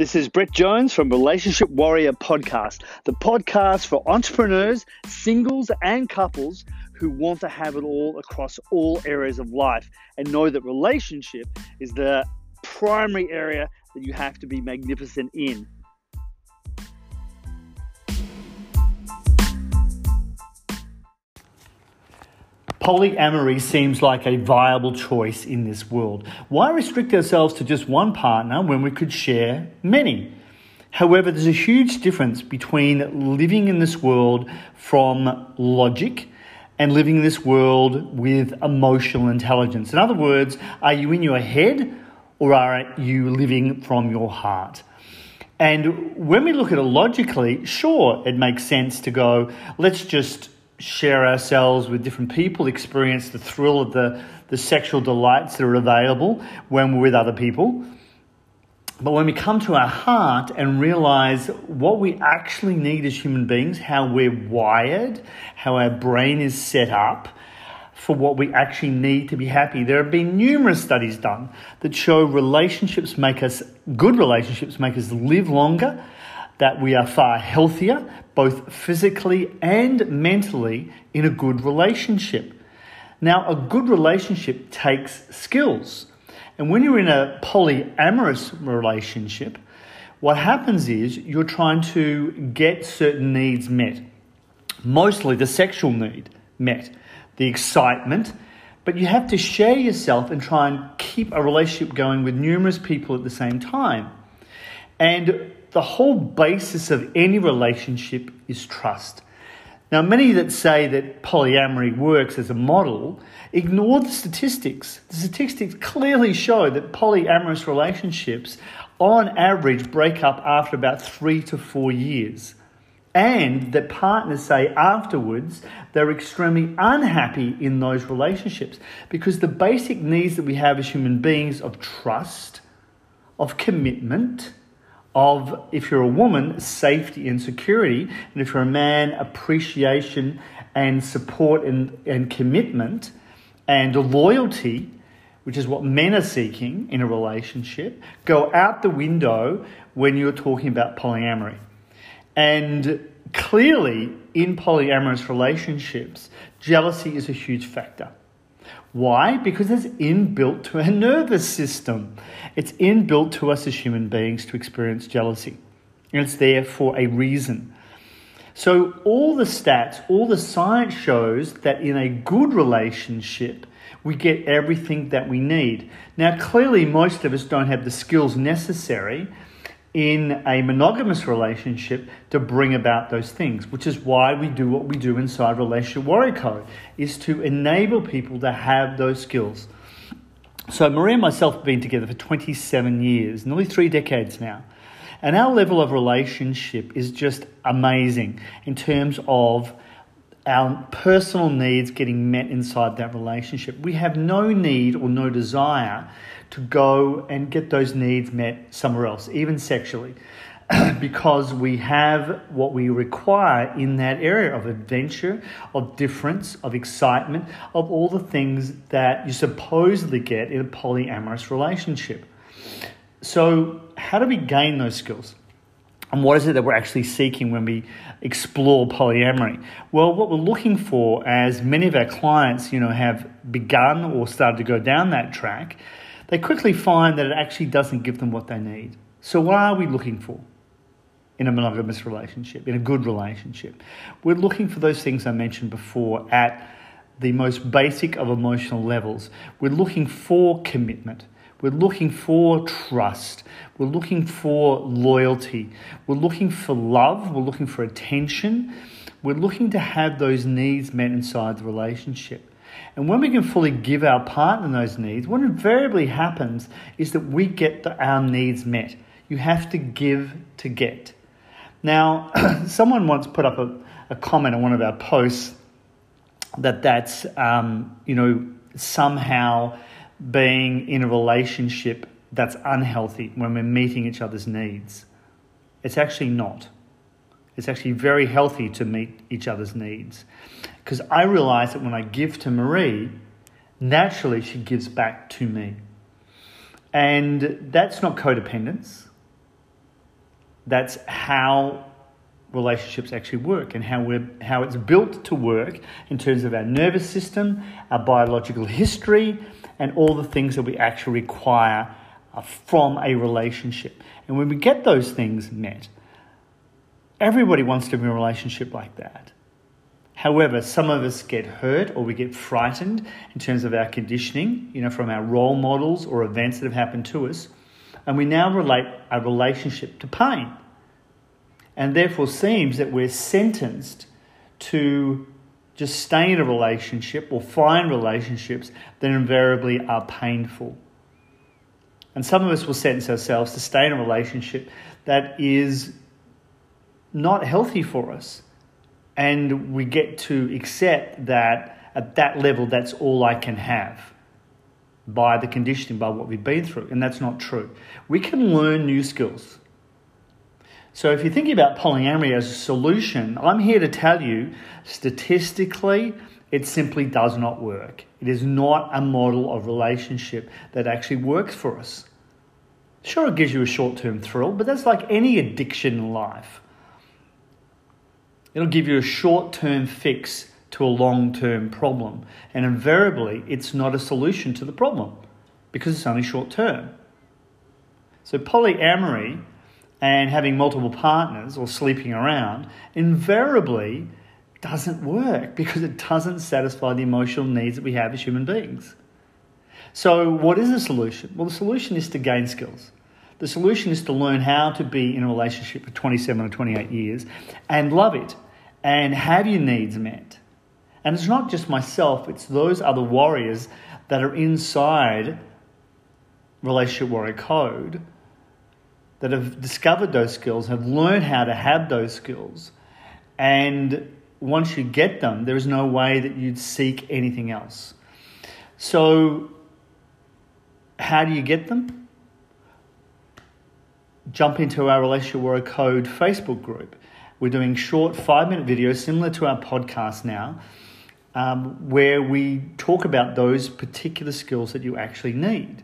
This is Brett Jones from Relationship Warrior Podcast, the podcast for entrepreneurs, singles, and couples who want to have it all across all areas of life and know that relationship is the primary area that you have to be magnificent in. Polyamory seems like a viable choice in this world. Why restrict ourselves to just one partner when we could share many? However, there's a huge difference between living in this world from logic and living in this world with emotional intelligence. In other words, are you in your head or are you living from your heart? And when we look at it logically, sure, it makes sense to go, let's just share ourselves with different people, experience the thrill of the, the sexual delights that are available when we're with other people. But when we come to our heart and realize what we actually need as human beings, how we're wired, how our brain is set up for what we actually need to be happy, there have been numerous studies done that show relationships make us, good relationships make us live longer that we are far healthier, both physically and mentally, in a good relationship. Now, a good relationship takes skills. And when you're in a polyamorous relationship, what happens is you're trying to get certain needs met, mostly the sexual need met, the excitement, but you have to share yourself and try and keep a relationship going with numerous people at the same time. And the whole basis of any relationship is trust. Now, many that say that polyamory works as a model ignore the statistics. The statistics clearly show that polyamorous relationships, on average, break up after about three to four years. And that partners say afterwards they're extremely unhappy in those relationships because the basic needs that we have as human beings of trust, of commitment, of, if you're a woman, safety and security, and if you're a man, appreciation and support and, and commitment and loyalty, which is what men are seeking in a relationship, go out the window when you're talking about polyamory. And clearly, in polyamorous relationships, jealousy is a huge factor. Why? Because it's inbuilt to our nervous system. It's inbuilt to us as human beings to experience jealousy. And it's there for a reason. So, all the stats, all the science shows that in a good relationship, we get everything that we need. Now, clearly, most of us don't have the skills necessary in a monogamous relationship to bring about those things, which is why we do what we do inside Relationship Warrior Code, is to enable people to have those skills. So Maria and myself have been together for 27 years, nearly three decades now. And our level of relationship is just amazing in terms of our personal needs getting met inside that relationship. We have no need or no desire to go and get those needs met somewhere else, even sexually, because we have what we require in that area of adventure, of difference, of excitement, of all the things that you supposedly get in a polyamorous relationship. So, how do we gain those skills? And what is it that we're actually seeking when we explore polyamory? Well, what we're looking for, as many of our clients, you know, have begun or started to go down that track, they quickly find that it actually doesn't give them what they need. So, what are we looking for in a monogamous relationship, in a good relationship? We're looking for those things I mentioned before at the most basic of emotional levels. We're looking for commitment. We're looking for trust. We're looking for loyalty. We're looking for love. We're looking for attention. We're looking to have those needs met inside the relationship. And when we can fully give our partner those needs, what invariably happens is that we get the, our needs met. You have to give to get. Now, someone once put up a, a, comment on one of our posts that that's, um, you know, somehow being in a relationship that's unhealthy when we're meeting each other's needs. It's actually not. It's actually very healthy to meet each other's needs. Because I realize that when I give to Marie, naturally she gives back to me. And that's not codependence. That's how relationships actually work and how we're how it's built to work in terms of our nervous system, our biological history, and all the things that we actually require uh, from a relationship. And when we get those things met, everybody wants to be in a relationship like that. However, some of us get hurt or we get frightened in terms of our conditioning, you know, from our role models or events that have happened to us. And we now relate our relationship to pain. And therefore seems that we're sentenced to just stay in a relationship or find relationships that invariably are painful. And some of us will sentence ourselves to stay in a relationship that is not healthy for us and we get to accept that at that level, that's all I can have by the conditioning, by what we've been through. And that's not true. We can learn new skills. So if you're thinking about polyamory as a solution, I'm here to tell you statistically, it simply does not work. It is not a model of relationship that actually works for us. Sure, it gives you a short term thrill, but that's like any addiction in life. It'll give you a short term fix to a long term problem. And invariably, it's not a solution to the problem because it's only short term. So, polyamory and having multiple partners or sleeping around invariably doesn't work because it doesn't satisfy the emotional needs that we have as human beings. So, what is the solution? Well, the solution is to gain skills. The solution is to learn how to be in a relationship for 27 or 28 years and love it and have your needs met. And it's not just myself, it's those other warriors that are inside Relationship Warrior Code that have discovered those skills, have learned how to have those skills. And once you get them, there is no way that you'd seek anything else. So, how do you get them? jump into our Relationship Warrior Code Facebook group. We're doing short five minute videos similar to our podcast now, um, where we talk about those particular skills that you actually need.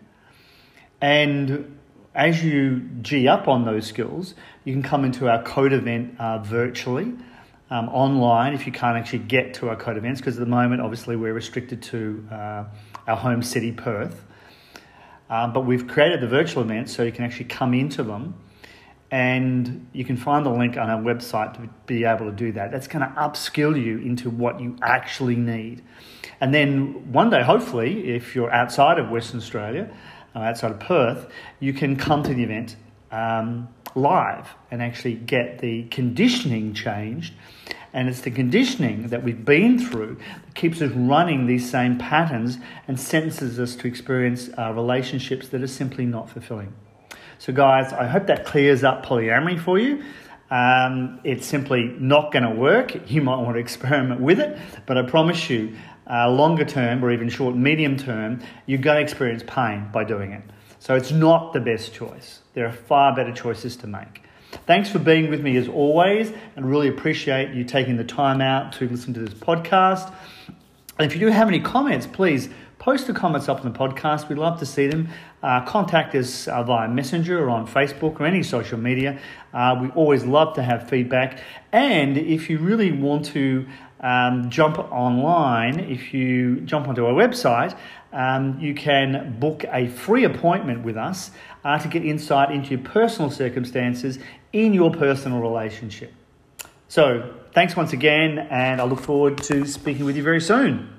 And as you G up on those skills, you can come into our code event uh, virtually. Um, online if you can't actually get to our code events because at the moment obviously we're restricted to uh, our home city Perth um, but we've created the virtual events so you can actually come into them and you can find the link on our website to be able to do that. That's going to upskill you into what you actually need. And then one day, hopefully, if you're outside of Western Australia, outside of Perth, you can come to the event um, live and actually get the conditioning changed and it's the conditioning that we've been through that keeps us running these same patterns and sentences us to experience uh, relationships that are simply not fulfilling. So, guys, I hope that clears up polyamory for you. Um, it's simply not going to work. You might want to experiment with it, but I promise you, uh, longer term or even short, medium term, you're going to experience pain by doing it. So, it's not the best choice. There are far better choices to make. Thanks for being with me as always, and really appreciate you taking the time out to listen to this podcast. And if you do have any comments, please post the comments up on the podcast. We'd love to see them. Uh, contact us uh, via Messenger or on Facebook or any social media. Uh, we always love to have feedback. And if you really want to um, jump online, if you jump onto our website, um, you can book a free appointment with us uh, to get insight into your personal circumstances in your personal relationship. So, thanks once again, and I look forward to speaking with you very soon.